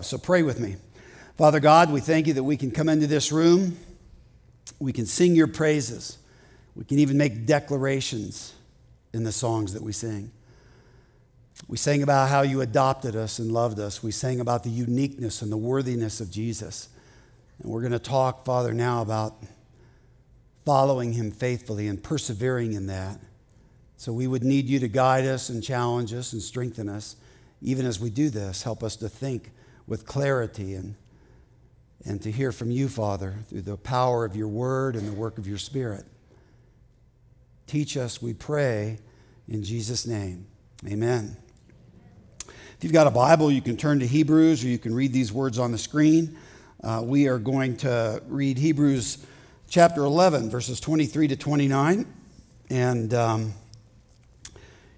So pray with me. Father God, we thank you that we can come into this room, we can sing your praises, we can even make declarations in the songs that we sing. We sang about how you adopted us and loved us. We sang about the uniqueness and the worthiness of Jesus. And we're going to talk, Father, now about following him faithfully and persevering in that. So we would need you to guide us and challenge us and strengthen us. Even as we do this, help us to think with clarity and, and to hear from you, Father, through the power of your word and the work of your spirit. Teach us, we pray, in Jesus' name. Amen. If you've got a Bible, you can turn to Hebrews or you can read these words on the screen. Uh, we are going to read Hebrews chapter 11, verses 23 to 29. And um,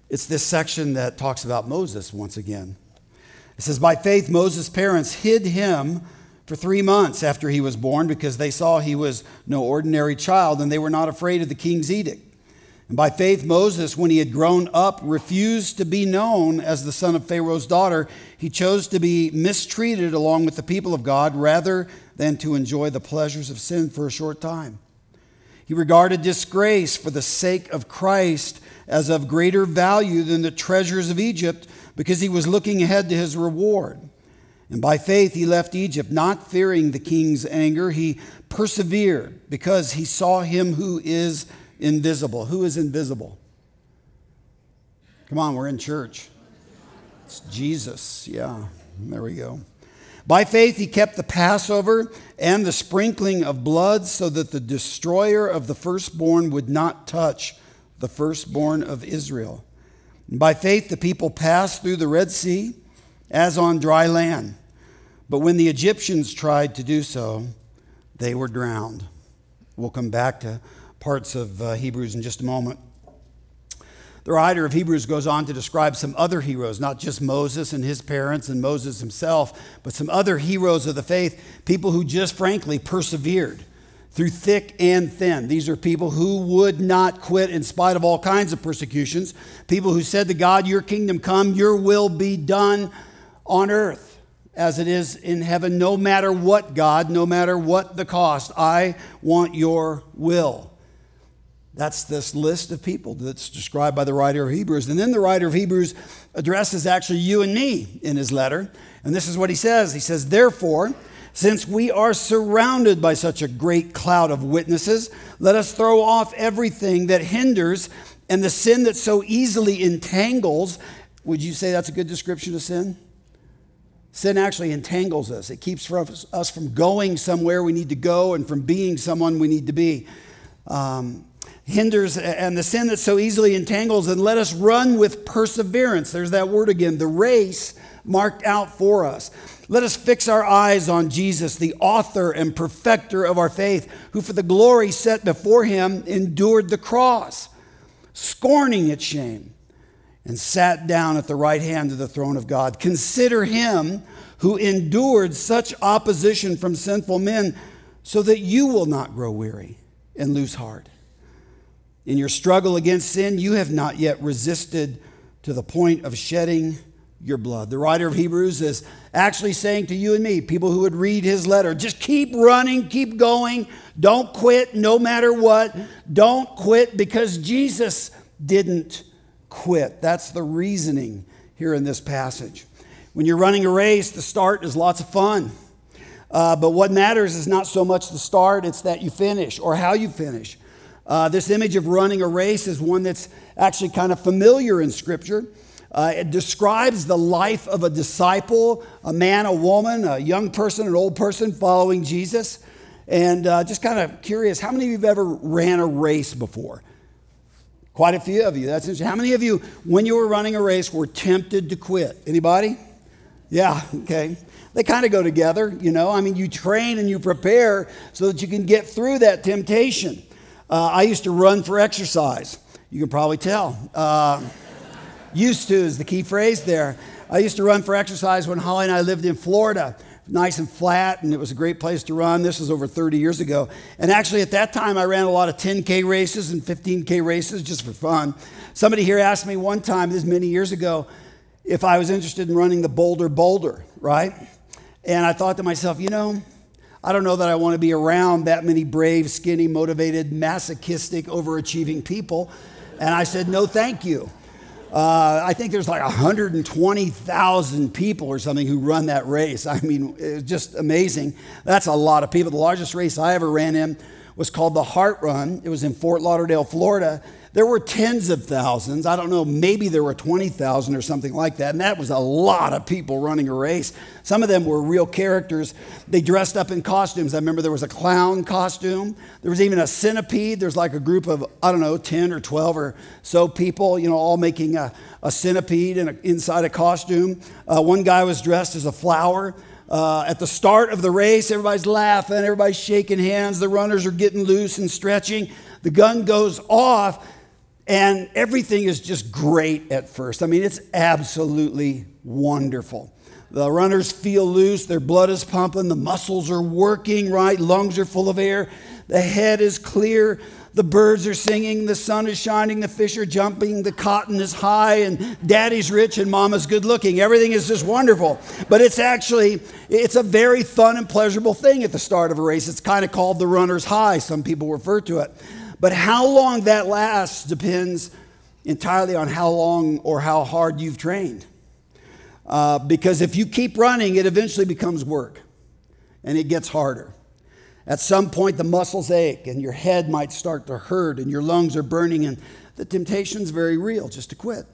it's this section that talks about Moses once again. It says, By faith, Moses' parents hid him for three months after he was born because they saw he was no ordinary child and they were not afraid of the king's edict. And by faith, Moses, when he had grown up, refused to be known as the son of Pharaoh's daughter. He chose to be mistreated along with the people of God rather than to enjoy the pleasures of sin for a short time. He regarded disgrace for the sake of Christ as of greater value than the treasures of Egypt because he was looking ahead to his reward. And by faith he left Egypt, not fearing the king's anger. He persevered because he saw him who is invisible. Who is invisible? Come on, we're in church. It's Jesus. Yeah, there we go. By faith, he kept the Passover and the sprinkling of blood so that the destroyer of the firstborn would not touch the firstborn of Israel. By faith, the people passed through the Red Sea as on dry land. But when the Egyptians tried to do so, they were drowned. We'll come back to parts of uh, Hebrews in just a moment. The writer of Hebrews goes on to describe some other heroes, not just Moses and his parents and Moses himself, but some other heroes of the faith, people who just frankly persevered through thick and thin. These are people who would not quit in spite of all kinds of persecutions, people who said to God, Your kingdom come, your will be done on earth as it is in heaven, no matter what, God, no matter what the cost. I want your will. That's this list of people that's described by the writer of Hebrews. And then the writer of Hebrews addresses actually you and me in his letter. And this is what he says He says, Therefore, since we are surrounded by such a great cloud of witnesses, let us throw off everything that hinders and the sin that so easily entangles. Would you say that's a good description of sin? Sin actually entangles us. It keeps us from going somewhere we need to go and from being someone we need to be. Um, hinders and the sin that so easily entangles, and let us run with perseverance. There's that word again, the race marked out for us. Let us fix our eyes on Jesus, the author and perfecter of our faith, who for the glory set before him endured the cross, scorning its shame, and sat down at the right hand of the throne of God. Consider him who endured such opposition from sinful men, so that you will not grow weary and lose heart. In your struggle against sin, you have not yet resisted to the point of shedding your blood. The writer of Hebrews is actually saying to you and me, people who would read his letter, just keep running, keep going. Don't quit no matter what. Don't quit because Jesus didn't quit. That's the reasoning here in this passage. When you're running a race, the start is lots of fun. Uh, but what matters is not so much the start, it's that you finish or how you finish. Uh, this image of running a race is one that's actually kind of familiar in Scripture. Uh, it describes the life of a disciple, a man, a woman, a young person, an old person following Jesus. And uh, just kind of curious, how many of you have ever ran a race before? Quite a few of you. That's interesting. How many of you, when you were running a race, were tempted to quit? Anybody? Yeah, okay. They kind of go together, you know. I mean, you train and you prepare so that you can get through that temptation. Uh, I used to run for exercise. You can probably tell. Uh, Used to is the key phrase there. I used to run for exercise when Holly and I lived in Florida. Nice and flat, and it was a great place to run. This was over 30 years ago. And actually, at that time, I ran a lot of 10K races and 15K races just for fun. Somebody here asked me one time, this many years ago, if I was interested in running the Bolder Boulder, right? And I thought to myself, you know, I don't know that I want to be around that many brave, skinny, motivated, masochistic, overachieving people. And I said, no, thank you. Uh, I think there's like 120,000 people or something who run that race. I mean, it's just amazing. That's a lot of people. The largest race I ever ran in was called the Heart Run. It was in Fort Lauderdale, Florida. There were tens of thousands. I don't know, maybe there were 20,000 or something like that. And that was a lot of people running a race. Some of them were real characters. They dressed up in costumes. I remember there was a clown costume. There was even a centipede. There's like a group of, I don't know, 10 or 12 or so people, you know, all making a, a centipede and inside a costume. Uh, one guy was dressed as a flower. Uh, at the start of the race, everybody's laughing, everybody's shaking hands, the runners are getting loose and stretching. The gun goes off, and everything is just great at first. I mean, it's absolutely wonderful. The runners feel loose, their blood is pumping, the muscles are working right, lungs are full of air, the head is clear, the birds are singing, the sun is shining, the fish are jumping, the cotton is high, and daddy's rich and mama's good looking. Everything is just wonderful. But it's actually, it's a very fun and pleasurable thing at the start of a race. It's kind of called the runner's high, some people refer to it. But how long that lasts depends entirely on how long or how hard you've trained. Uh, because if you keep running, it eventually becomes work and it gets harder. At some point, the muscles ache and your head might start to hurt and your lungs are burning, and the temptation's very real just to quit.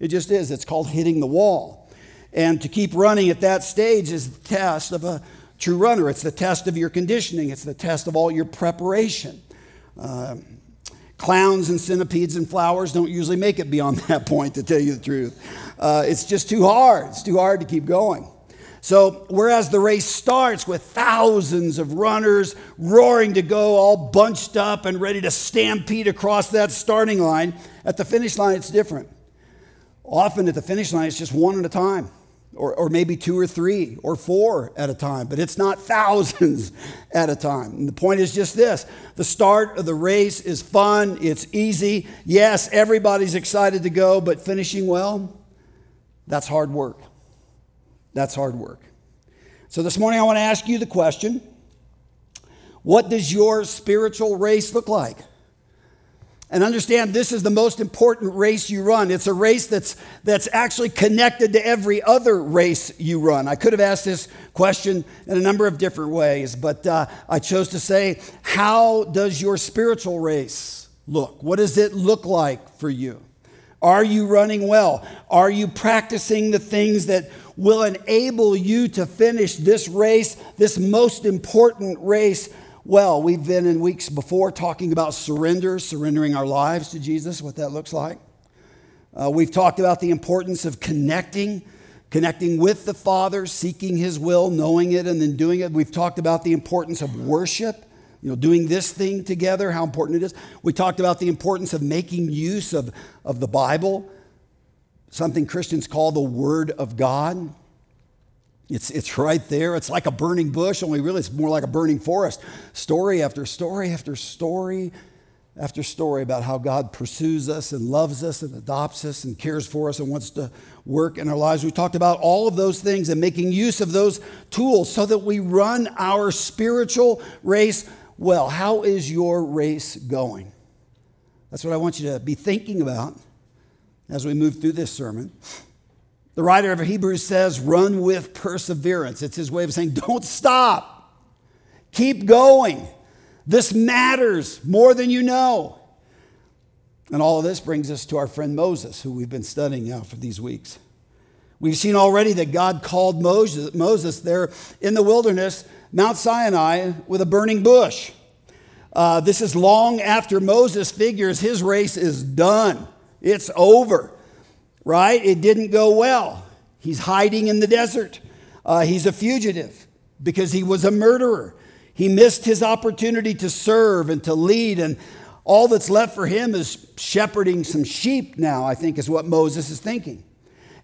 It just is. It's called hitting the wall. And to keep running at that stage is the test of a true runner. It's the test of your conditioning, it's the test of all your preparation. Clowns and centipedes and flowers don't usually make it beyond that point, to tell you the truth. Uh, it's just too hard. It's too hard to keep going. So, whereas the race starts with thousands of runners roaring to go, all bunched up and ready to stampede across that starting line, at the finish line, it's different. Often at the finish line, it's just one at a time or, or maybe two or three or four at a time, but it's not thousands at a time. And the point is just this the start of the race is fun, it's easy. Yes, everybody's excited to go, but finishing well, that's hard work. That's hard work. So this morning, I want to ask you the question what does your spiritual race look like? And understand this is the most important race you run. It's a race that's, that's actually connected to every other race you run. I could have asked this question in a number of different ways, but uh, I chose to say, How does your spiritual race look? What does it look like for you? Are you running well? Are you practicing the things that will enable you to finish this race, this most important race well. We've been in weeks before talking about surrender, surrendering our lives to Jesus, what that looks like. Uh, we've talked about the importance of connecting, connecting with the Father, seeking His will, knowing it, and then doing it. We've talked about the importance of worship, you know, doing this thing together, how important it is. We talked about the importance of making use of, of the Bible, something Christians call the Word of God. It's, it's right there. It's like a burning bush, only really it's more like a burning forest. Story after story after story after story about how God pursues us and loves us and adopts us and cares for us and wants to work in our lives. We talked about all of those things and making use of those tools so that we run our spiritual race well. How is your race going? That's what I want you to be thinking about as we move through this sermon. The writer of Hebrews says, run with perseverance. It's his way of saying, don't stop. Keep going. This matters more than you know. And all of this brings us to our friend Moses, who we've been studying now for these weeks. We've seen already that God called Moses, Moses there in the wilderness, Mount Sinai, with a burning bush. Uh, this is long after Moses figures his race is done, it's over right? It didn't go well. He's hiding in the desert. Uh, he's a fugitive because he was a murderer. He missed his opportunity to serve and to lead, and all that's left for him is shepherding some sheep now, I think is what Moses is thinking.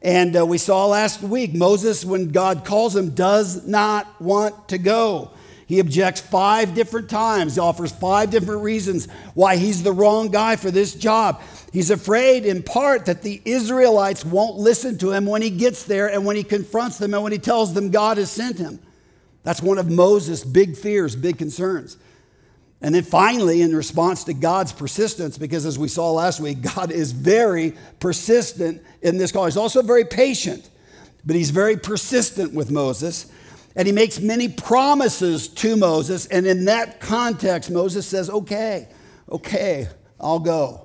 And uh, we saw last week, Moses, when God calls him, does not want to go. He objects five different times. He offers five different reasons why he's the wrong guy for this job. He's afraid, in part, that the Israelites won't listen to him when he gets there and when he confronts them and when he tells them God has sent him. That's one of Moses' big fears, big concerns. And then finally, in response to God's persistence, because as we saw last week, God is very persistent in this call. He's also very patient, but he's very persistent with Moses. And he makes many promises to Moses. And in that context, Moses says, Okay, okay, I'll go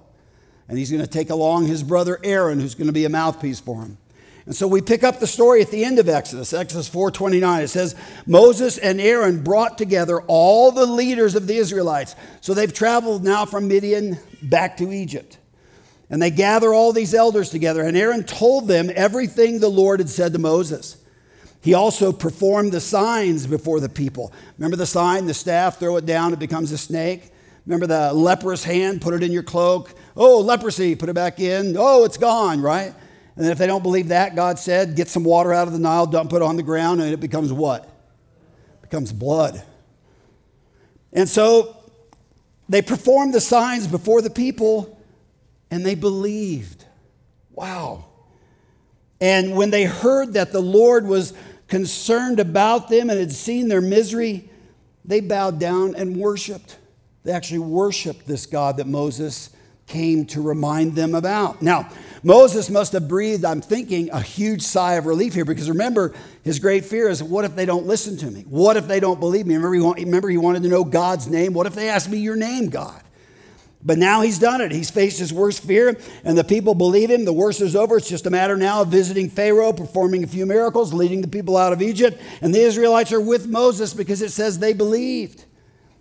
and he's going to take along his brother Aaron, who's going to be a mouthpiece for him. And so we pick up the story at the end of Exodus, Exodus 4:29. It says, "Moses and Aaron brought together all the leaders of the Israelites." So they've traveled now from Midian back to Egypt. And they gather all these elders together, and Aaron told them everything the Lord had said to Moses. He also performed the signs before the people. Remember the sign, the staff, throw it down, it becomes a snake? Remember the leprous hand, put it in your cloak? Oh, leprosy, put it back in. Oh, it's gone, right? And then if they don't believe that, God said, get some water out of the Nile, dump it on the ground, and it becomes what? It becomes blood. And so they performed the signs before the people, and they believed. Wow. And when they heard that the Lord was concerned about them and had seen their misery, they bowed down and worshiped. They actually worshiped this God that Moses came to remind them about. Now, Moses must have breathed, I'm thinking, a huge sigh of relief here because remember, his great fear is what if they don't listen to me? What if they don't believe me? Remember he, remember, he wanted to know God's name. What if they ask me your name, God? But now he's done it. He's faced his worst fear, and the people believe him. The worst is over. It's just a matter now of visiting Pharaoh, performing a few miracles, leading the people out of Egypt. And the Israelites are with Moses because it says they believed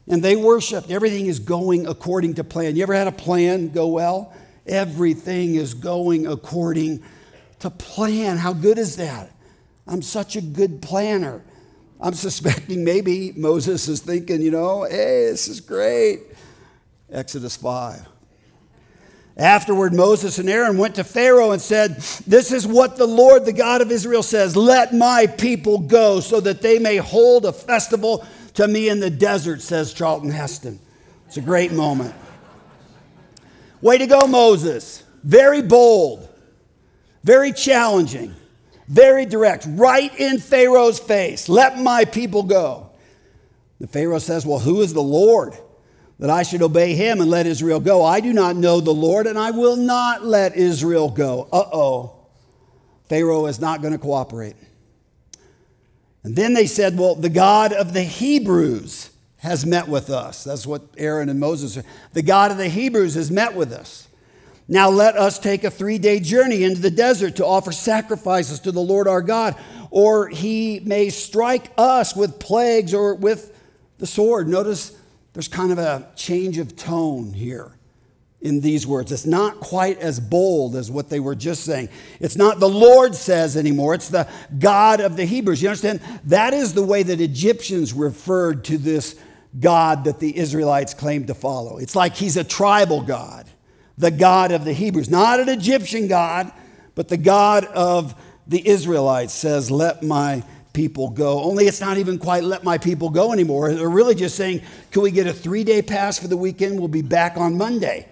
and they worshiped. Everything is going according to plan. You ever had a plan go well? Everything is going according to plan. How good is that? I'm such a good planner. I'm suspecting maybe Moses is thinking, you know, hey, this is great. Exodus 5. Afterward, Moses and Aaron went to Pharaoh and said, This is what the Lord, the God of Israel, says Let my people go so that they may hold a festival to me in the desert, says Charlton Heston. It's a great moment. Way to go, Moses. Very bold, very challenging, very direct, right in Pharaoh's face. Let my people go. The Pharaoh says, Well, who is the Lord that I should obey him and let Israel go? I do not know the Lord, and I will not let Israel go. Uh oh. Pharaoh is not going to cooperate. And then they said, Well, the God of the Hebrews has met with us. That's what Aaron and Moses said. The God of the Hebrews has met with us. Now let us take a three day journey into the desert to offer sacrifices to the Lord our God, or he may strike us with plagues or with the sword. Notice there's kind of a change of tone here in these words. It's not quite as bold as what they were just saying. It's not the Lord says anymore, it's the God of the Hebrews. You understand? That is the way that Egyptians referred to this God that the Israelites claimed to follow. It's like he's a tribal God, the God of the Hebrews. Not an Egyptian God, but the God of the Israelites says, Let my people go. Only it's not even quite let my people go anymore. They're really just saying, Can we get a three day pass for the weekend? We'll be back on Monday.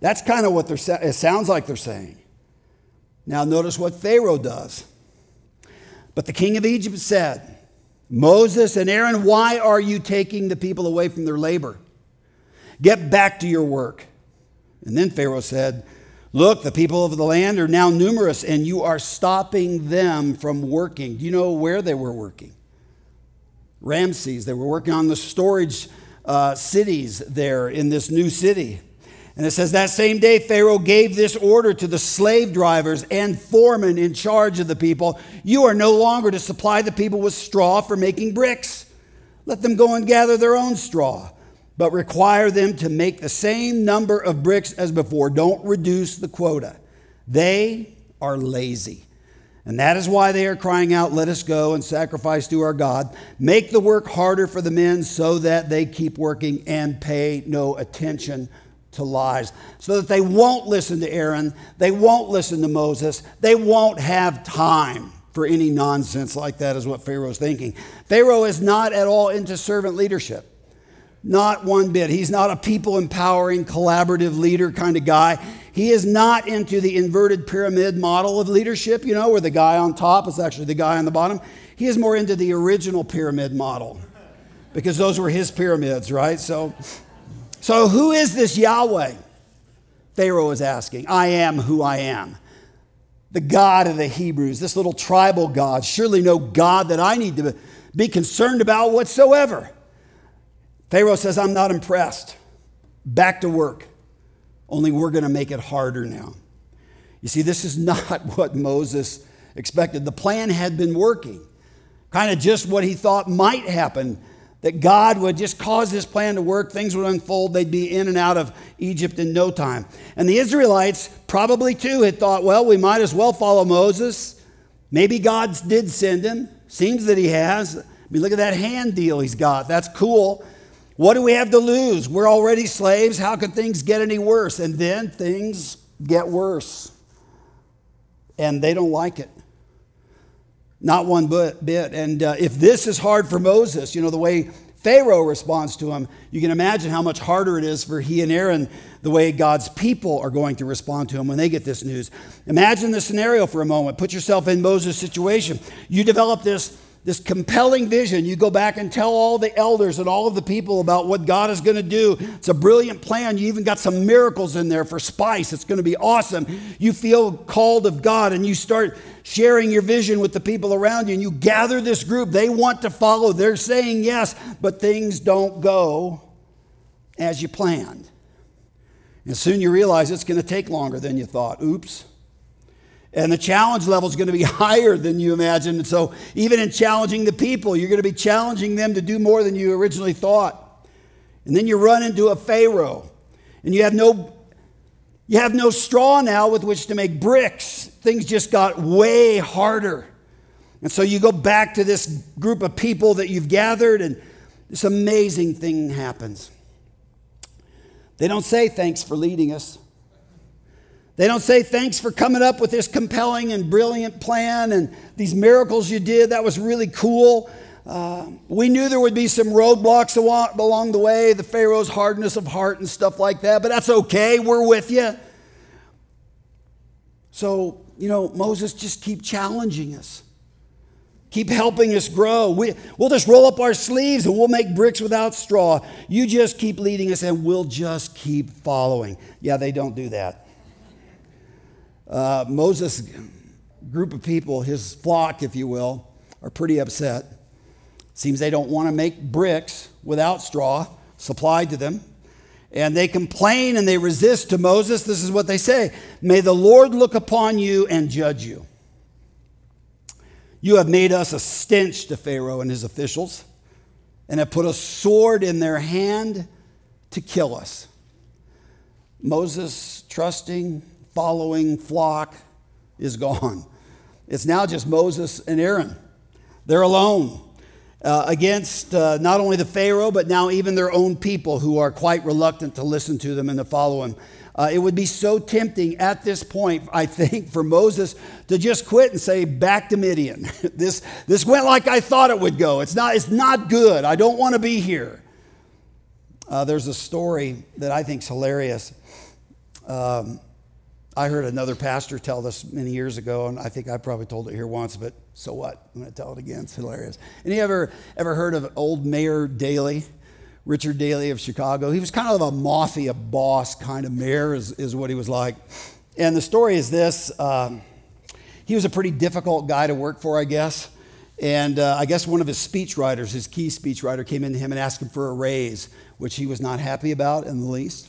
That's kind of what they're, it sounds like they're saying. Now, notice what Pharaoh does. But the king of Egypt said, Moses and Aaron, why are you taking the people away from their labor? Get back to your work. And then Pharaoh said, Look, the people of the land are now numerous, and you are stopping them from working. Do you know where they were working? Ramses. They were working on the storage uh, cities there in this new city. And it says that same day, Pharaoh gave this order to the slave drivers and foremen in charge of the people You are no longer to supply the people with straw for making bricks. Let them go and gather their own straw, but require them to make the same number of bricks as before. Don't reduce the quota. They are lazy. And that is why they are crying out, Let us go and sacrifice to our God. Make the work harder for the men so that they keep working and pay no attention to lies so that they won't listen to Aaron, they won't listen to Moses, they won't have time for any nonsense like that, is what Pharaoh's thinking. Pharaoh is not at all into servant leadership. Not one bit. He's not a people empowering, collaborative leader kind of guy. He is not into the inverted pyramid model of leadership, you know, where the guy on top is actually the guy on the bottom. He is more into the original pyramid model because those were his pyramids, right? So, so who is this Yahweh? Pharaoh is asking. I am who I am. The God of the Hebrews, this little tribal God, surely no God that I need to be concerned about whatsoever. Pharaoh says, I'm not impressed. Back to work. Only we're going to make it harder now. You see, this is not what Moses expected. The plan had been working, kind of just what he thought might happen that God would just cause this plan to work, things would unfold, they'd be in and out of Egypt in no time. And the Israelites probably too had thought, well, we might as well follow Moses. Maybe God did send him. Seems that he has. I mean, look at that hand deal he's got. That's cool. What do we have to lose? We're already slaves. How can things get any worse? And then things get worse. And they don't like it. Not one bit. And uh, if this is hard for Moses, you know, the way Pharaoh responds to him, you can imagine how much harder it is for he and Aaron, the way God's people are going to respond to him when they get this news. Imagine the scenario for a moment. Put yourself in Moses' situation. You develop this this compelling vision. You go back and tell all the elders and all of the people about what God is going to do. It's a brilliant plan. You even got some miracles in there for spice. It's going to be awesome. You feel called of God and you start sharing your vision with the people around you and you gather this group. They want to follow. They're saying yes, but things don't go as you planned. And soon you realize it's going to take longer than you thought. Oops. And the challenge level is going to be higher than you imagined. And so, even in challenging the people, you're going to be challenging them to do more than you originally thought. And then you run into a Pharaoh, and you have no, you have no straw now with which to make bricks. Things just got way harder. And so you go back to this group of people that you've gathered, and this amazing thing happens. They don't say, Thanks for leading us. They don't say, Thanks for coming up with this compelling and brilliant plan and these miracles you did. That was really cool. Uh, we knew there would be some roadblocks along the way, the Pharaoh's hardness of heart and stuff like that, but that's okay. We're with you. So, you know, Moses, just keep challenging us. Keep helping us grow. We, we'll just roll up our sleeves and we'll make bricks without straw. You just keep leading us and we'll just keep following. Yeah, they don't do that. Uh, Moses' group of people, his flock, if you will, are pretty upset. Seems they don't want to make bricks without straw supplied to them. And they complain and they resist to Moses. This is what they say May the Lord look upon you and judge you. You have made us a stench to Pharaoh and his officials, and have put a sword in their hand to kill us. Moses, trusting following flock is gone. It's now just Moses and Aaron. They're alone uh, against uh, not only the Pharaoh, but now even their own people who are quite reluctant to listen to them and to follow him. Uh, it would be so tempting at this point, I think, for Moses to just quit and say, back to Midian. this, this went like I thought it would go. It's not, it's not good. I don't want to be here. Uh, there's a story that I think is hilarious. Um, I heard another pastor tell this many years ago, and I think I probably told it here once, but so what? I'm going to tell it again. It's hilarious. Any ever ever heard of old Mayor Daley, Richard Daley of Chicago? He was kind of a mafia boss kind of mayor, is, is what he was like. And the story is this: um, he was a pretty difficult guy to work for, I guess. And uh, I guess one of his speechwriters, his key speechwriter, came in to him and asked him for a raise, which he was not happy about in the least.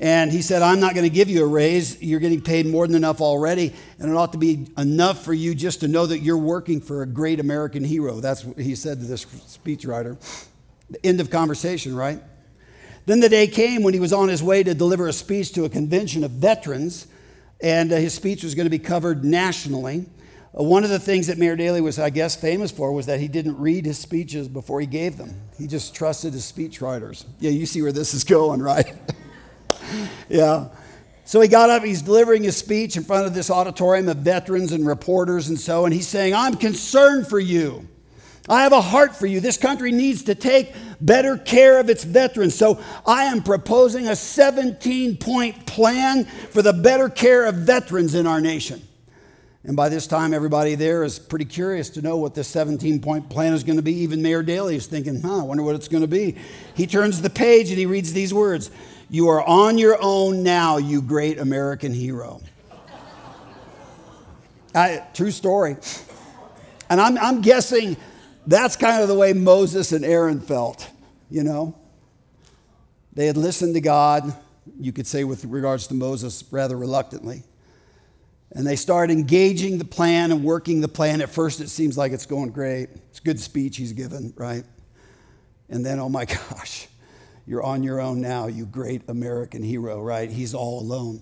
And he said, I'm not going to give you a raise. You're getting paid more than enough already. And it ought to be enough for you just to know that you're working for a great American hero. That's what he said to this speechwriter. End of conversation, right? Then the day came when he was on his way to deliver a speech to a convention of veterans, and uh, his speech was going to be covered nationally. Uh, one of the things that Mayor Daley was, I guess, famous for was that he didn't read his speeches before he gave them. He just trusted his speechwriters. Yeah, you see where this is going, right? yeah. So he got up, he's delivering his speech in front of this auditorium of veterans and reporters and so, and he's saying, I'm concerned for you. I have a heart for you. This country needs to take better care of its veterans. So I am proposing a 17 point plan for the better care of veterans in our nation. And by this time, everybody there is pretty curious to know what this 17 point plan is going to be. Even Mayor Daley is thinking, huh, I wonder what it's going to be. He turns the page and he reads these words You are on your own now, you great American hero. I, true story. And I'm, I'm guessing that's kind of the way Moses and Aaron felt, you know? They had listened to God, you could say, with regards to Moses, rather reluctantly. And they start engaging the plan and working the plan. At first, it seems like it's going great. It's good speech he's given, right? And then, oh my gosh, you're on your own now, you great American hero, right? He's all alone.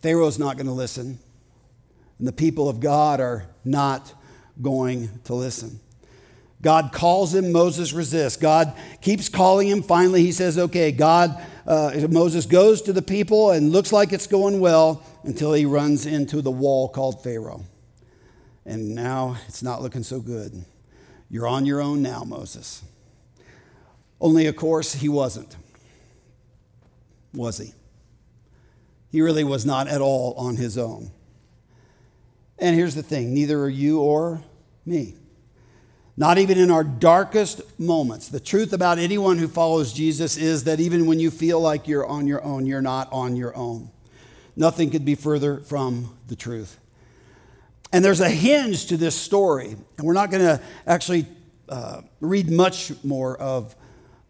Pharaoh's not going to listen. And the people of God are not going to listen. God calls him, Moses resists. God keeps calling him. Finally, he says, Okay, God, uh, Moses goes to the people and looks like it's going well until he runs into the wall called Pharaoh. And now it's not looking so good. You're on your own now, Moses. Only, of course, he wasn't. Was he? He really was not at all on his own. And here's the thing neither are you or me. Not even in our darkest moments. The truth about anyone who follows Jesus is that even when you feel like you're on your own, you're not on your own. Nothing could be further from the truth. And there's a hinge to this story. And we're not going to actually uh, read much more of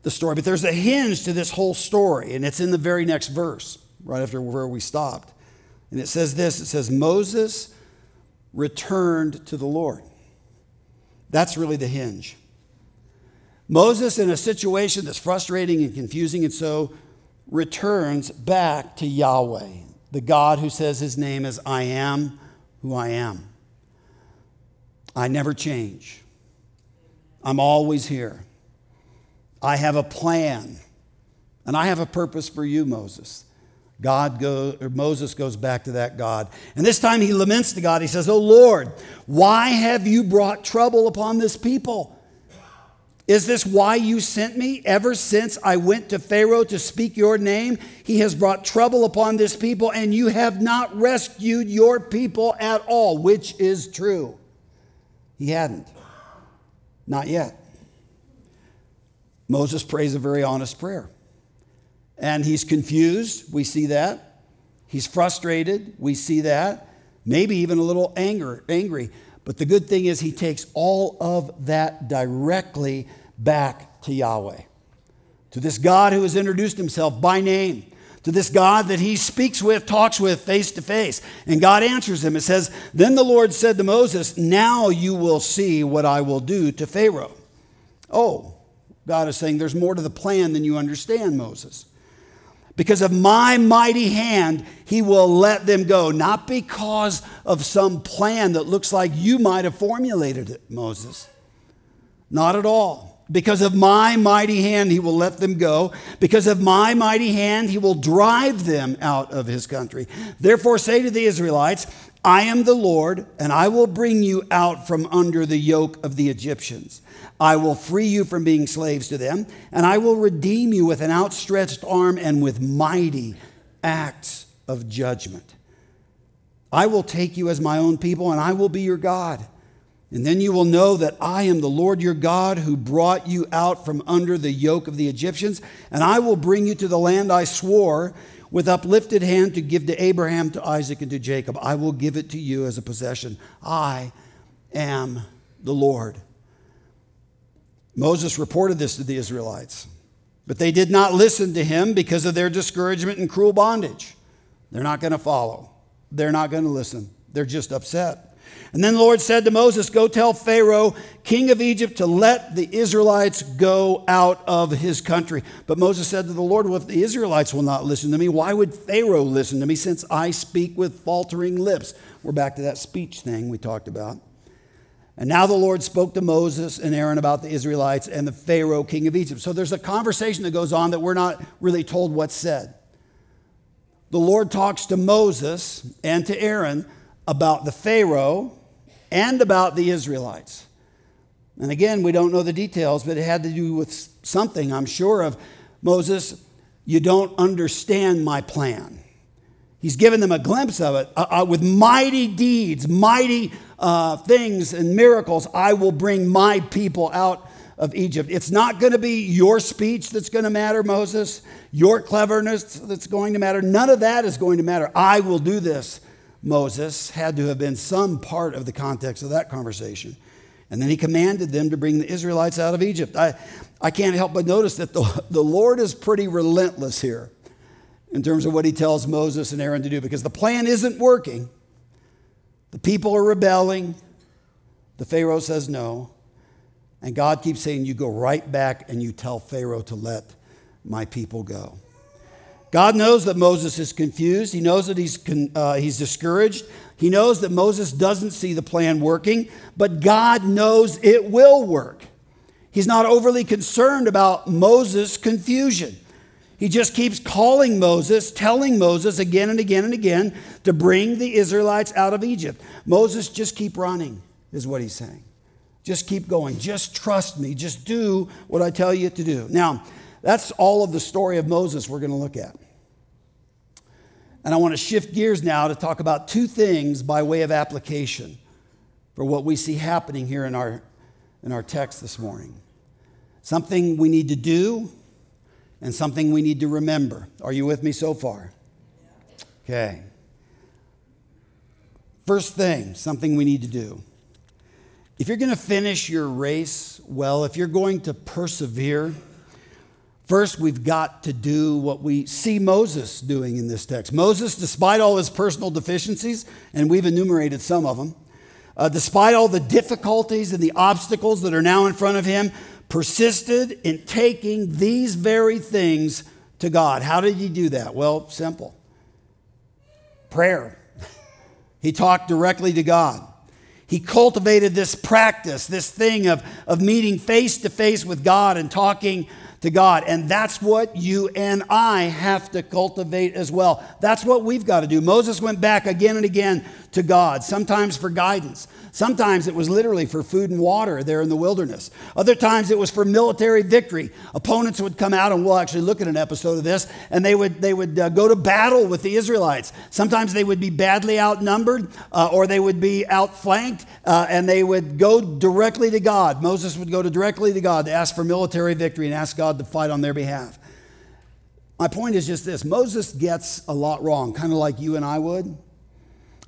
the story, but there's a hinge to this whole story. And it's in the very next verse, right after where we stopped. And it says this it says, Moses returned to the Lord. That's really the hinge. Moses, in a situation that's frustrating and confusing, and so returns back to Yahweh, the God who says his name is I am who I am. I never change. I'm always here. I have a plan, and I have a purpose for you, Moses. God goes, or Moses goes back to that God. And this time he laments to God. He says, Oh Lord, why have you brought trouble upon this people? Is this why you sent me? Ever since I went to Pharaoh to speak your name, he has brought trouble upon this people, and you have not rescued your people at all, which is true. He hadn't. Not yet. Moses prays a very honest prayer. And he's confused. We see that. He's frustrated. We see that. Maybe even a little anger, angry. But the good thing is, he takes all of that directly back to Yahweh, to this God who has introduced himself by name, to this God that he speaks with, talks with face to face. And God answers him. It says, Then the Lord said to Moses, Now you will see what I will do to Pharaoh. Oh, God is saying, There's more to the plan than you understand, Moses. Because of my mighty hand, he will let them go. Not because of some plan that looks like you might have formulated it, Moses. Not at all. Because of my mighty hand, he will let them go. Because of my mighty hand, he will drive them out of his country. Therefore, say to the Israelites, I am the Lord, and I will bring you out from under the yoke of the Egyptians. I will free you from being slaves to them, and I will redeem you with an outstretched arm and with mighty acts of judgment. I will take you as my own people, and I will be your God. And then you will know that I am the Lord your God who brought you out from under the yoke of the Egyptians, and I will bring you to the land I swore with uplifted hand to give to Abraham, to Isaac, and to Jacob. I will give it to you as a possession. I am the Lord. Moses reported this to the Israelites, but they did not listen to him because of their discouragement and cruel bondage. They're not going to follow, they're not going to listen. They're just upset. And then the Lord said to Moses, Go tell Pharaoh, king of Egypt, to let the Israelites go out of his country. But Moses said to the Lord, Well, if the Israelites will not listen to me, why would Pharaoh listen to me since I speak with faltering lips? We're back to that speech thing we talked about. And now the Lord spoke to Moses and Aaron about the Israelites and the Pharaoh, king of Egypt. So there's a conversation that goes on that we're not really told what's said. the Lord talks to Moses and to Aaron about the Pharaoh and about the Israelites. And again, we don't know the details, but it had to do with something, I'm sure, of Moses, you don't understand my plan. He's given them a glimpse of it. Uh, uh, with mighty deeds, mighty uh, things, and miracles, I will bring my people out of Egypt. It's not going to be your speech that's going to matter, Moses, your cleverness that's going to matter. None of that is going to matter. I will do this, Moses. Had to have been some part of the context of that conversation. And then he commanded them to bring the Israelites out of Egypt. I, I can't help but notice that the, the Lord is pretty relentless here in terms of what he tells Moses and Aaron to do because the plan isn't working. The people are rebelling. The Pharaoh says no. And God keeps saying, You go right back and you tell Pharaoh to let my people go. God knows that Moses is confused. He knows that he's, uh, he's discouraged. He knows that Moses doesn't see the plan working, but God knows it will work. He's not overly concerned about Moses' confusion. He just keeps calling Moses, telling Moses again and again and again to bring the Israelites out of Egypt. Moses, just keep running, is what he's saying. Just keep going. Just trust me. Just do what I tell you to do. Now, that's all of the story of Moses we're going to look at. And I want to shift gears now to talk about two things by way of application for what we see happening here in our, in our text this morning. Something we need to do and something we need to remember. Are you with me so far? Okay. First thing, something we need to do. If you're going to finish your race well, if you're going to persevere, first we've got to do what we see Moses doing in this text. Moses, despite all his personal deficiencies, and we've enumerated some of them, uh, despite all the difficulties and the obstacles that are now in front of him, persisted in taking these very things to God. How did he do that? Well, simple prayer. he talked directly to God. He cultivated this practice, this thing of, of meeting face to face with God and talking to God. And that's what you and I have to cultivate as well. That's what we've got to do. Moses went back again and again to God, sometimes for guidance, Sometimes it was literally for food and water there in the wilderness. Other times it was for military victory. Opponents would come out, and we'll actually look at an episode of this, and they would, they would uh, go to battle with the Israelites. Sometimes they would be badly outnumbered, uh, or they would be outflanked, uh, and they would go directly to God. Moses would go to directly to God to ask for military victory and ask God to fight on their behalf. My point is just this Moses gets a lot wrong, kind of like you and I would.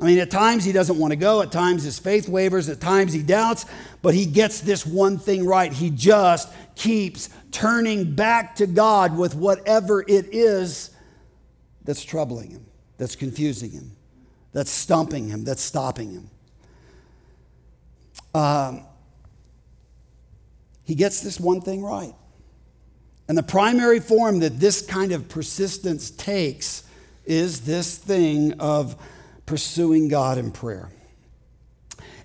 I mean, at times he doesn't want to go, at times his faith wavers, at times he doubts, but he gets this one thing right. He just keeps turning back to God with whatever it is that's troubling him, that's confusing him, that's stumping him, that's stopping him. Um, he gets this one thing right. And the primary form that this kind of persistence takes is this thing of pursuing God in prayer.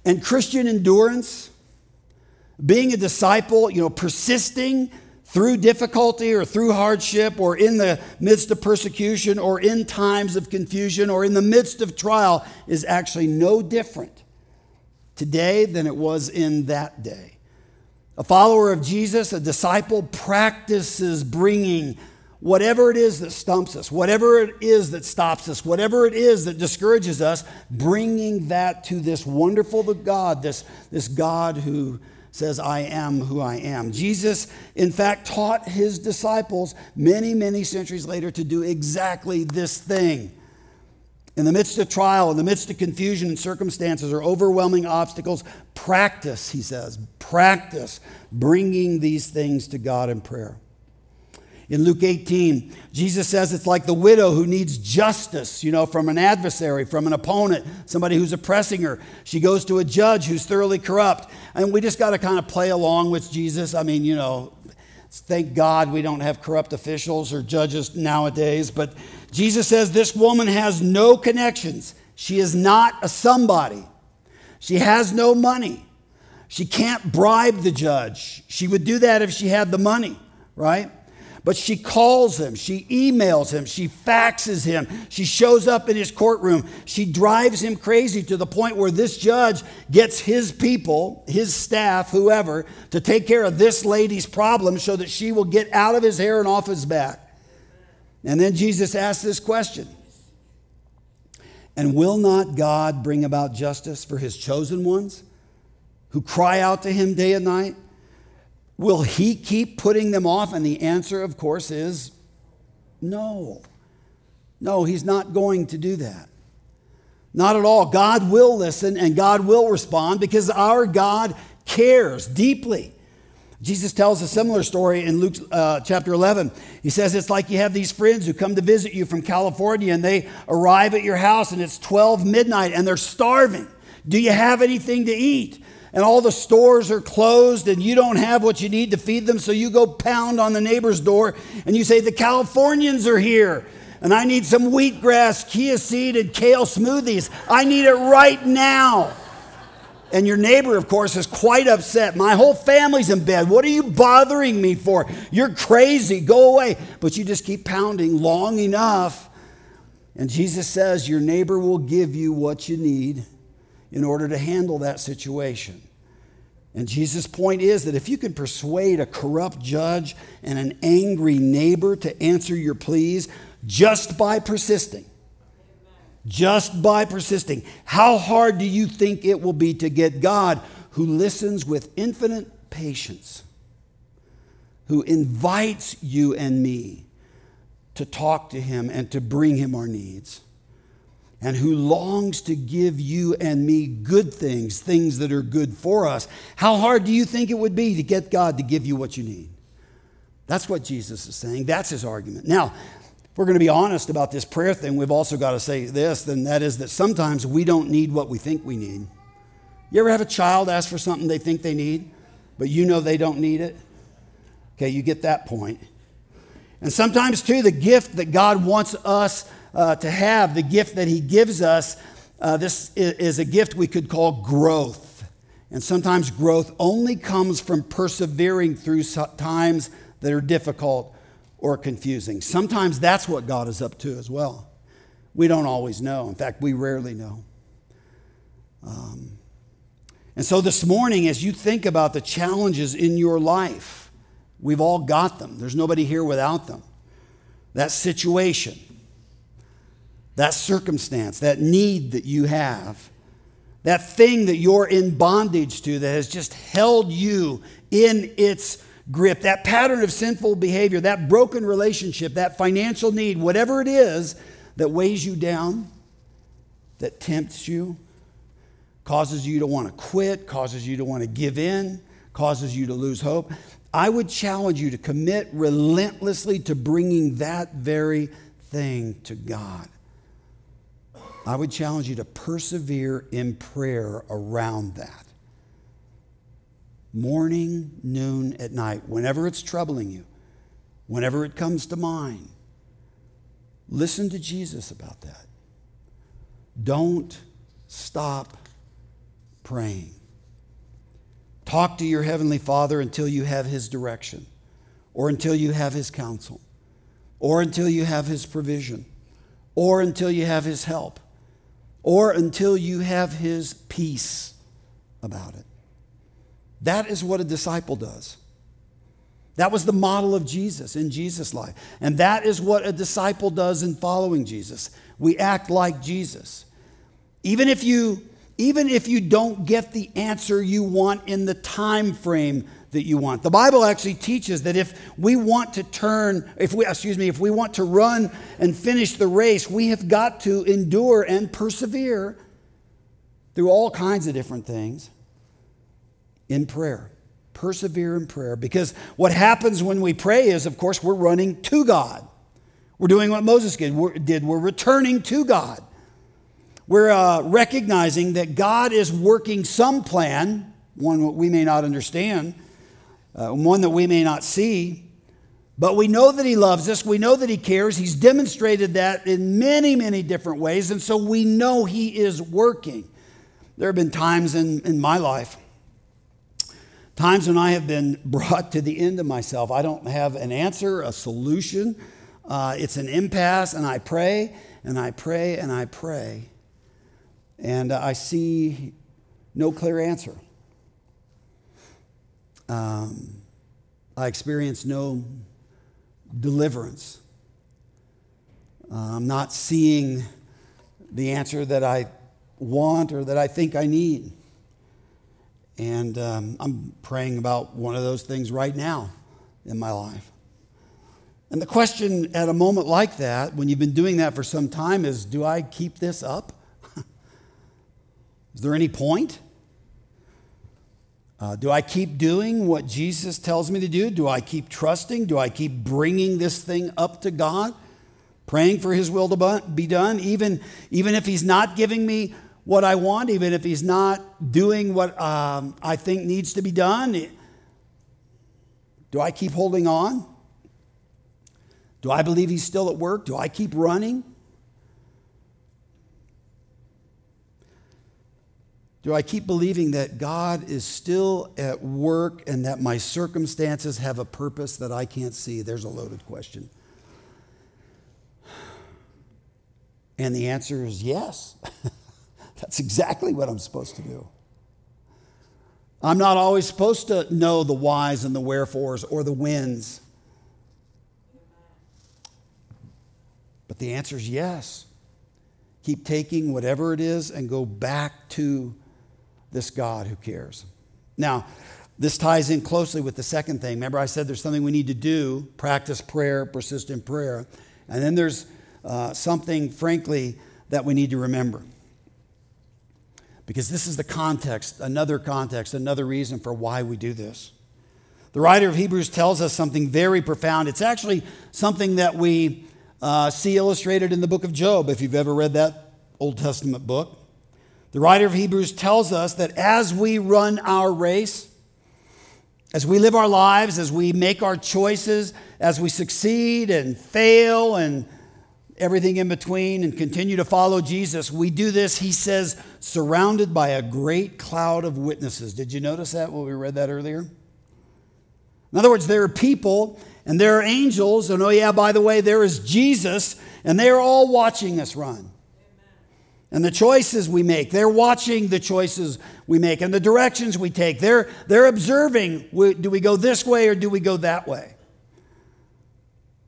And Christian endurance, being a disciple, you know, persisting through difficulty or through hardship or in the midst of persecution or in times of confusion or in the midst of trial is actually no different today than it was in that day. A follower of Jesus, a disciple, practices bringing whatever it is that stumps us, whatever it is that stops us, whatever it is that discourages us, bringing that to this wonderful God, this, this God who says, I am who I am. Jesus, in fact, taught his disciples many, many centuries later to do exactly this thing. In the midst of trial, in the midst of confusion and circumstances or overwhelming obstacles, practice, he says, practice bringing these things to God in prayer. In Luke 18, Jesus says it's like the widow who needs justice, you know, from an adversary, from an opponent, somebody who's oppressing her. She goes to a judge who's thoroughly corrupt. And we just got to kind of play along with Jesus. I mean, you know, thank God we don't have corrupt officials or judges nowadays. But Jesus says this woman has no connections. She is not a somebody. She has no money. She can't bribe the judge. She would do that if she had the money, right? But she calls him, she emails him, she faxes him, she shows up in his courtroom. She drives him crazy to the point where this judge gets his people, his staff, whoever, to take care of this lady's problem so that she will get out of his hair and off his back. And then Jesus asks this question And will not God bring about justice for his chosen ones who cry out to him day and night? Will he keep putting them off? And the answer, of course, is no. No, he's not going to do that. Not at all. God will listen and God will respond because our God cares deeply. Jesus tells a similar story in Luke uh, chapter 11. He says, It's like you have these friends who come to visit you from California and they arrive at your house and it's 12 midnight and they're starving. Do you have anything to eat? And all the stores are closed and you don't have what you need to feed them, so you go pound on the neighbor's door and you say, The Californians are here and I need some wheatgrass, chia seed, and kale smoothies. I need it right now. And your neighbor, of course, is quite upset. My whole family's in bed. What are you bothering me for? You're crazy. Go away. But you just keep pounding long enough. And Jesus says, Your neighbor will give you what you need in order to handle that situation. And Jesus' point is that if you can persuade a corrupt judge and an angry neighbor to answer your pleas just by persisting, just by persisting, how hard do you think it will be to get God, who listens with infinite patience, who invites you and me to talk to him and to bring him our needs? And who longs to give you and me good things, things that are good for us, how hard do you think it would be to get God to give you what you need? That's what Jesus is saying. That's his argument. Now, if we're going to be honest about this prayer thing, we've also got to say this, and that is that sometimes we don't need what we think we need. You ever have a child ask for something they think they need, but you know they don't need it? Okay, you get that point. And sometimes, too, the gift that God wants us uh, to have, the gift that He gives us, uh, this is a gift we could call growth. And sometimes growth only comes from persevering through times that are difficult or confusing. Sometimes that's what God is up to as well. We don't always know. In fact, we rarely know. Um, and so this morning, as you think about the challenges in your life, we've all got them. There's nobody here without them. That situation, that circumstance, that need that you have, that thing that you're in bondage to that has just held you in its grip, that pattern of sinful behavior, that broken relationship, that financial need, whatever it is that weighs you down, that tempts you, causes you to want to quit, causes you to want to give in, causes you to lose hope. I would challenge you to commit relentlessly to bringing that very thing to God. I would challenge you to persevere in prayer around that. Morning, noon, at night, whenever it's troubling you, whenever it comes to mind, listen to Jesus about that. Don't stop praying. Talk to your Heavenly Father until you have His direction, or until you have His counsel, or until you have His provision, or until you have His help or until you have his peace about it. That is what a disciple does. That was the model of Jesus in Jesus' life. And that is what a disciple does in following Jesus. We act like Jesus. Even if you even if you don't get the answer you want in the time frame that you want. The Bible actually teaches that if we want to turn, if we, excuse me, if we want to run and finish the race, we have got to endure and persevere through all kinds of different things in prayer. Persevere in prayer. Because what happens when we pray is, of course, we're running to God. We're doing what Moses did. We're, returning to God. We're uh, recognizing that God is working some plan, one we may not understand, uh, one that we may not see. But we know that He loves us. We know that He cares. He's demonstrated that in many, many different ways. And so we know He is working. There have been times in, in my life Times when I have been brought to the end of myself. I don't have an answer, a solution. Uh, it's an impasse, and I pray and I pray and I pray. And I see no clear answer. Um, I experience no deliverance. Uh, I'm not seeing the answer that I want or that I think I need. And um, I'm praying about one of those things right now in my life. And the question at a moment like that, when you've been doing that for some time, is do I keep this up? is there any point? Uh, do I keep doing what Jesus tells me to do? Do I keep trusting? Do I keep bringing this thing up to God? Praying for His will to be done, even, even if He's not giving me what I want, even if He's not doing what um, I think needs to be done? Do I keep holding on? Do I believe He's still at work? Do I keep running? Do I keep believing that God is still at work and that my circumstances have a purpose that I can't see? There's a loaded question. And the answer is yes. That's exactly what I'm supposed to do. I'm not always supposed to know the whys and the wherefores or the whens. But the answer is yes. Keep taking whatever it is and go back to this God who cares. Now, this ties in closely with the second thing. Remember, I said there's something we need to do practice prayer, persistent prayer. And then there's uh, something, frankly, that we need to remember. Because this is the context, another context, another reason for why we do this. The writer of Hebrews tells us something very profound. It's actually something that we uh, see illustrated in the book of Job, if you've ever read that Old Testament book. The writer of Hebrews tells us that as we run our race, as we live our lives, as we make our choices, as we succeed and fail and everything in between and continue to follow Jesus, we do this, he says, surrounded by a great cloud of witnesses. Did you notice that when we read that earlier? In other words, there are people and there are angels, and oh, yeah, by the way, there is Jesus, and they are all watching us run and the choices we make. They're watching the choices we make and the directions we take. They're, they're observing do we go this way or do we go that way?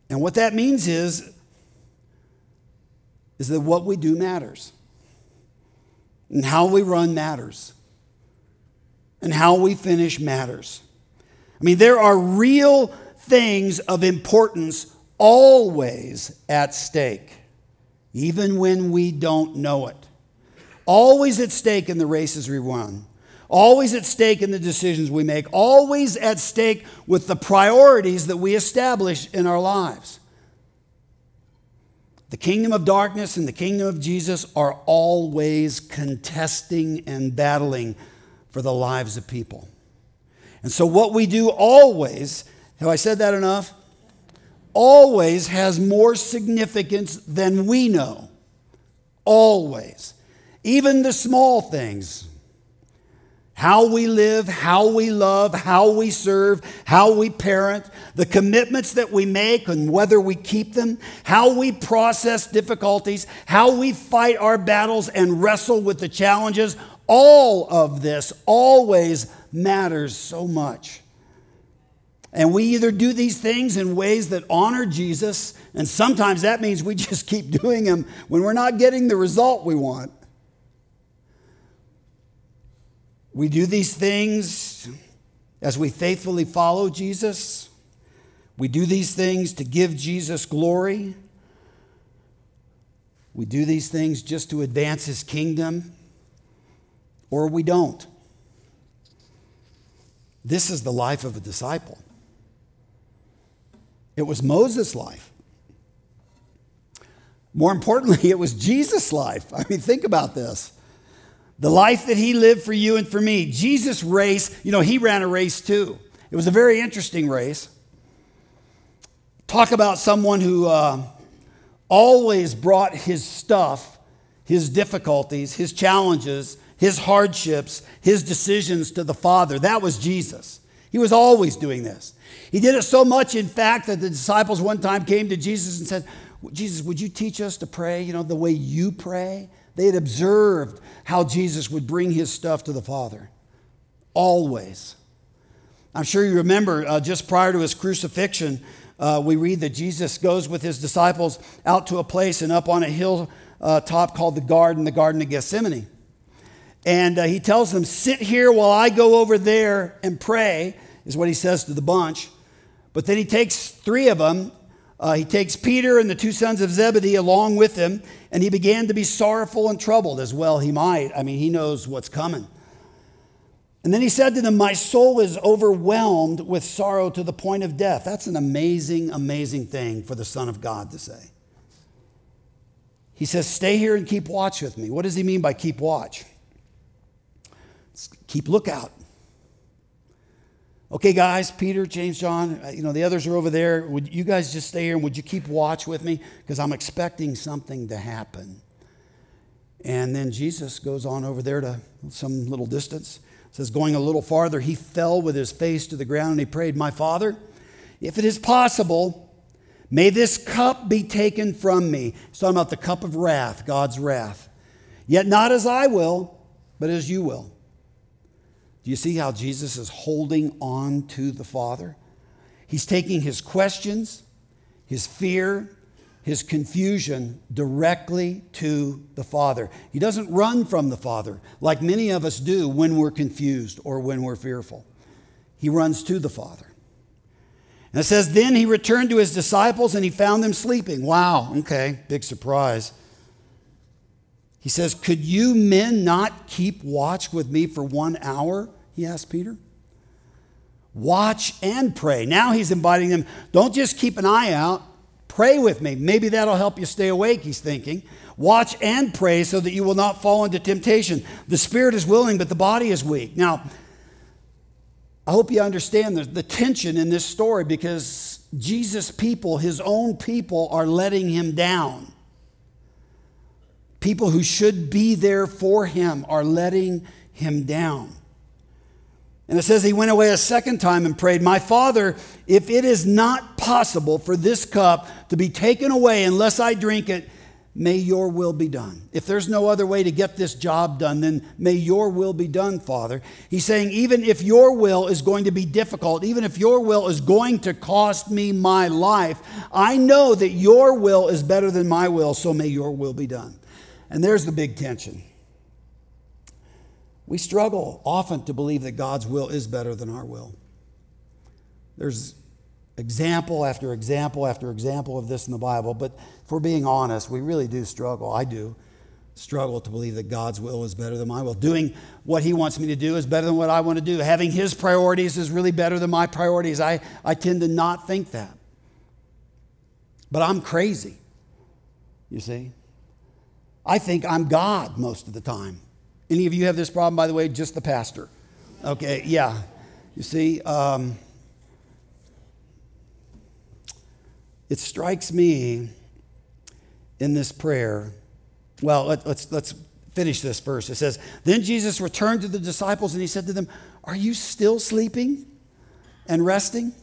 And what that means is, is that what we do matters. And how we run matters. And how we finish matters. I mean, there are real things of importance always at stake even when we don't know it. Always at stake in the races we run, always at stake in the decisions we make, always at stake with the priorities that we establish in our lives. The kingdom of darkness and the kingdom of Jesus are always contesting and battling for the lives of people. And so, what we do always, have I said that enough? Always has more significance than we know. Always. Even the small things. How we live, how we love, how we serve, how we parent, the commitments that we make and whether we keep them, how we process difficulties, how we fight our battles and wrestle with the challenges, all of this always matters so much. And we either do these things in ways that honor Jesus, and sometimes that means we just keep doing them when we're not getting the result we want. We do these things as we faithfully follow Jesus. We do these things to give Jesus glory. We do these things just to advance his kingdom, or we don't. This is the life of a disciple. It was Moses' life. More importantly, it was Jesus' life. I mean, think about this. The life that he lived for you and for me. Jesus' race, you know, he ran a race too. It was a very interesting race. Talk about someone who uh, always brought his stuff, his difficulties, his challenges, his hardships, his decisions to the Father. That was Jesus. He was always doing this. He did it so much, in fact, that the disciples one time came to Jesus and said, Jesus, would you teach us to pray, you know, the way you pray? They had observed how Jesus would bring his stuff to the Father. Always. I'm sure you remember uh, just prior to his crucifixion, uh, we read that Jesus goes with his disciples out to a place and up on a hill uh, top called the garden, the Garden of Gethsemane. And uh, he tells them, Sit here while I go over there and pray, is what he says to the bunch. But then he takes three of them. Uh, he takes Peter and the two sons of Zebedee along with him, and he began to be sorrowful and troubled as well he might. I mean, he knows what's coming. And then he said to them, My soul is overwhelmed with sorrow to the point of death. That's an amazing, amazing thing for the Son of God to say. He says, Stay here and keep watch with me. What does he mean by keep watch? keep lookout. Okay, guys, Peter, James, John, uh, you know, the others are over there. Would you guys just stay here and would you keep watch with me? Because I'm expecting something to happen. And then Jesus goes on over there to some little distance says, going a little farther, he fell with his face to the ground and he prayed, My Father, if it is possible, may this cup be taken from me. He's talking about the cup of wrath, God's wrath. Yet not as I will, but as you will. Do you see how Jesus is holding on to the Father? He's taking his questions, his fear, his confusion directly to the Father. He doesn't run from the Father like many of us do when we're confused or when we're fearful. He runs to the Father. And it says, Then he returned to his disciples and he found them sleeping. Wow, okay, big surprise. He says, Could you men not keep watch with me for one hour? He asked Peter. Watch and pray. Now he's inviting them, don't just keep an eye out, Pray with me. Maybe that'll help you stay awake, he's thinking. Watch and pray so that you will not fall into temptation. The spirit is willing, but the body is weak. Now, I hope you understand the, the tension in this story because Jesus' people, his own people, are letting him down. People who should be there for him are letting him down. And it says he went away a second time and prayed, My father, if it is not possible for this cup to be taken away unless I drink it, may your will be done. If there's no other way to get this job done, then may your will be done, Father. He's saying, even if your will is going to be difficult, even if your will is going to cost me my life, I know that your will is better than my will, so may your will be done. And there's the big tension. We struggle often to believe that God's will is better than our will. There's example after example after example of this in the Bible, but if we're being honest, we really do struggle. I do struggle to believe that God's will is better than my will. Doing what He wants me to do is better than what I want to do. Having His priorities is really better than my priorities. I, I tend to not think that. But I'm crazy, you see. I think I'm God most of the time. Any of you have this problem, by the way? Just the pastor. Okay, yeah. You see, um, it strikes me in this prayer. Well, let, let's, let's finish this verse. It says, Then Jesus returned to the disciples and he said to them, Are you still sleeping and resting?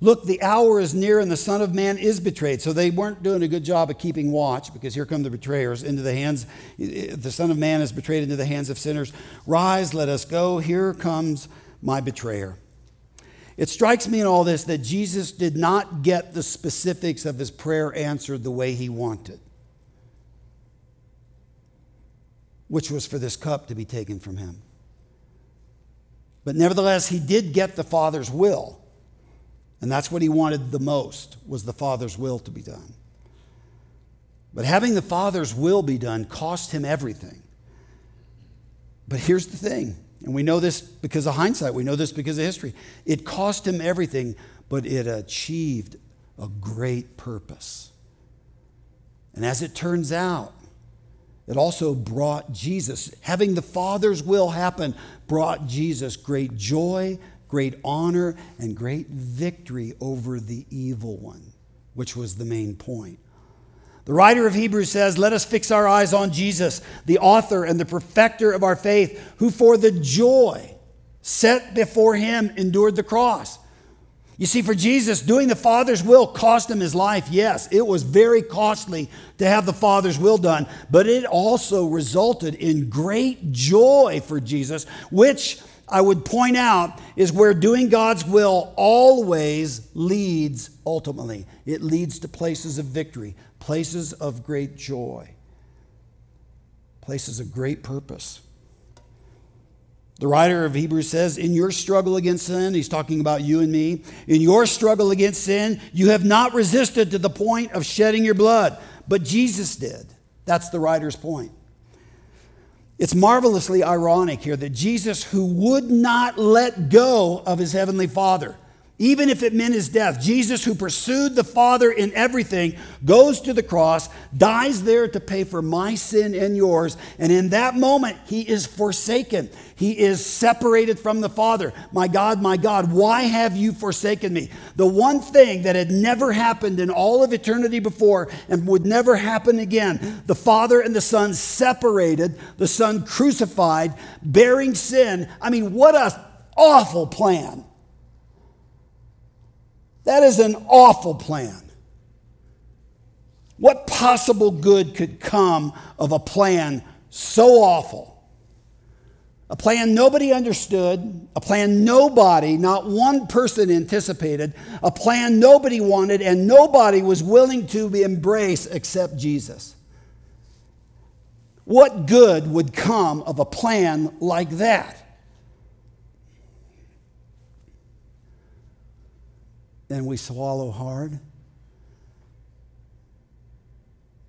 Look, the hour is near and the Son of Man is betrayed. So they weren't doing a good job of keeping watch because here come the betrayers into the hands. The Son of Man is betrayed into the hands of sinners. Rise, let us go. Here comes my betrayer. It strikes me in all this that Jesus did not get the specifics of his prayer answered the way he wanted, which was for this cup to be taken from him. But nevertheless, he did get the Father's will. And that's what he wanted the most was the Father's will to be done. But having the Father's will be done cost him everything. But here's the thing, and we know this because of hindsight, we know this because of history. It cost him everything, but it achieved a great purpose. And as it turns out, it also brought Jesus, having the Father's will happen, brought Jesus great joy, great honor and great victory over the evil one, which was the main point. The writer of Hebrews says, Let us fix our eyes on Jesus, the author and the perfecter of our faith, who for the joy set before him endured the cross. You see, for Jesus, doing the Father's will cost him his life. Yes, it was very costly to have the Father's will done, but it also resulted in great joy for Jesus, which I would point out is where doing God's will always leads ultimately. It leads to places of victory, places of great joy, places of great purpose. The writer of Hebrews says, In your struggle against sin, he's talking about you and me, in your struggle against sin, you have not resisted to the point of shedding your blood, but Jesus did. That's the writer's point. It's marvelously ironic here that Jesus, who would not let go of his heavenly Father, even if it meant his death, Jesus, who pursued the Father in everything, goes to the cross, dies there to pay for my sin and yours. And in that moment, he is forsaken. He is separated from the Father. My God, my God, why have you forsaken me? The one thing that had never happened in all of eternity before and would never happen again the Father and the Son separated, the Son crucified, bearing sin. I mean, what an awful plan. That is an awful plan. What possible good could come of a plan so awful? A plan nobody understood, a plan nobody, not one person anticipated, a plan nobody wanted and nobody was willing to embrace except Jesus. What good would come of a plan like that? And we swallow hard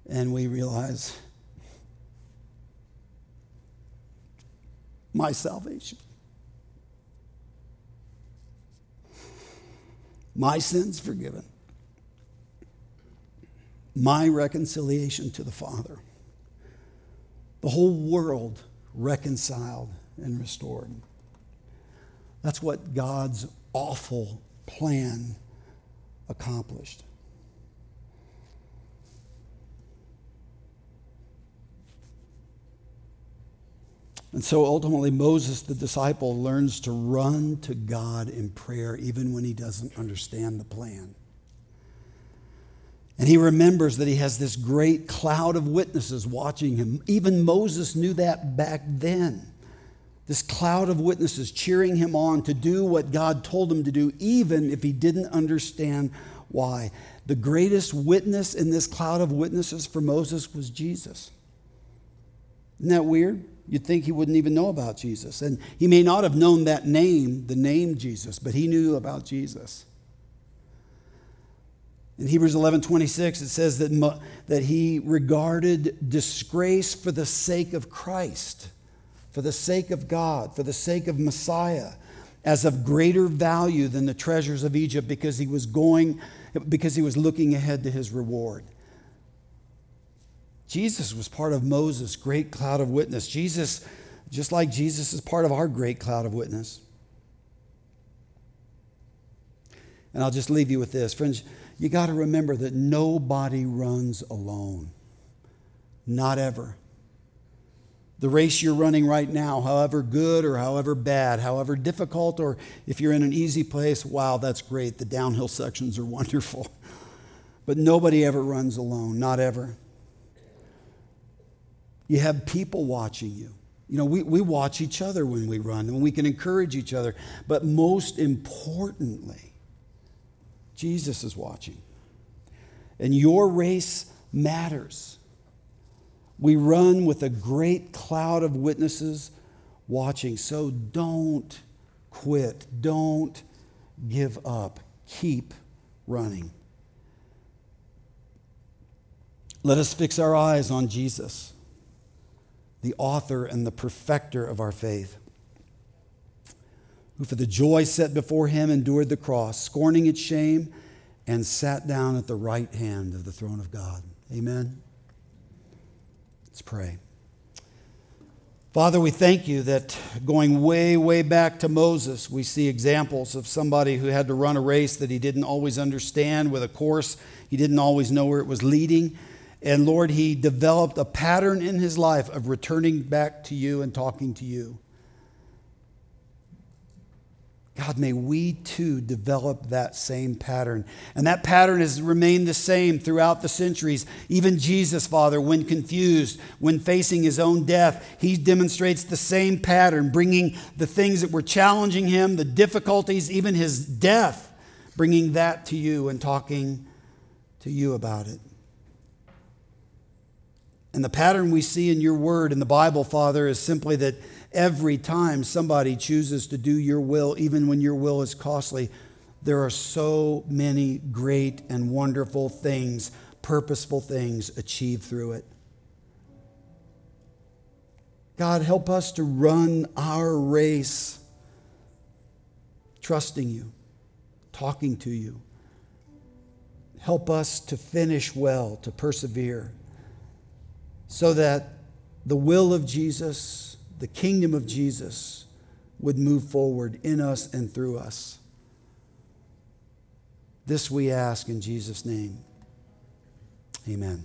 and we realize my salvation. My sins forgiven. My reconciliation to the Father. The whole world reconciled and restored. That's what God's awful plan accomplished. And so ultimately, Moses, the disciple, learns to run to God in prayer even when he doesn't understand the plan. And he remembers that he has this great cloud of witnesses watching him. Even Moses knew that back then this cloud of witnesses cheering him on to do what God told him to do, even if he didn't understand why. The greatest witness in this cloud of witnesses for Moses was Jesus. Isn't that weird? You'd think he wouldn't even know about Jesus. And he may not have known that name, the name Jesus, but he knew about Jesus. In Hebrews 11 26, it says that, that he regarded disgrace for the sake of Christ for the sake of God, for the sake of Messiah, as of greater value than the treasures of Egypt because he was going, because he was looking ahead to his reward. Jesus was part of Moses' great cloud of witness. Jesus, just like Jesus, is part of our great cloud of witness. And I'll just leave you with this. Friends, you got to remember that nobody runs alone. Not ever the race you're running right now, however good or however bad, however difficult, or if you're in an easy place, wow, that's great. The downhill sections are wonderful. But nobody ever runs alone, not ever. You have people watching you. You know, we, we watch each other when we run and we can encourage each other. But most importantly, Jesus is watching. And your race matters. We run with a great cloud of witnesses watching. So don't quit. Don't give up. Keep running. Let us fix our eyes on Jesus, the author and the perfecter of our faith, who for the joy set before him endured the cross, scorning its shame, and sat down at the right hand of the throne of God. Amen. Let's pray. Father, we thank you that going way, way back to Moses, we see examples of somebody who had to run a race that he didn't always understand with a course he didn't always know where it was leading. And Lord, he developed a pattern in his life of returning back to you and talking to you. God, may we too develop that same pattern. And that pattern has remained the same throughout the centuries. Even Jesus, Father, when confused, when facing his own death, he demonstrates the same pattern, bringing the things that were challenging him, the difficulties, even his death, bringing that to you and talking to you about it. And the pattern we see in your word in the Bible, Father, is simply that every time somebody chooses to do your will, even when your will is costly, there are so many great and wonderful things, purposeful things achieved through it. God, help us to run our race trusting you, talking to you. Help us to finish well, to persevere so that the will of Jesus, the kingdom of Jesus, would move forward in us and through us. This we ask in Jesus' name. Amen.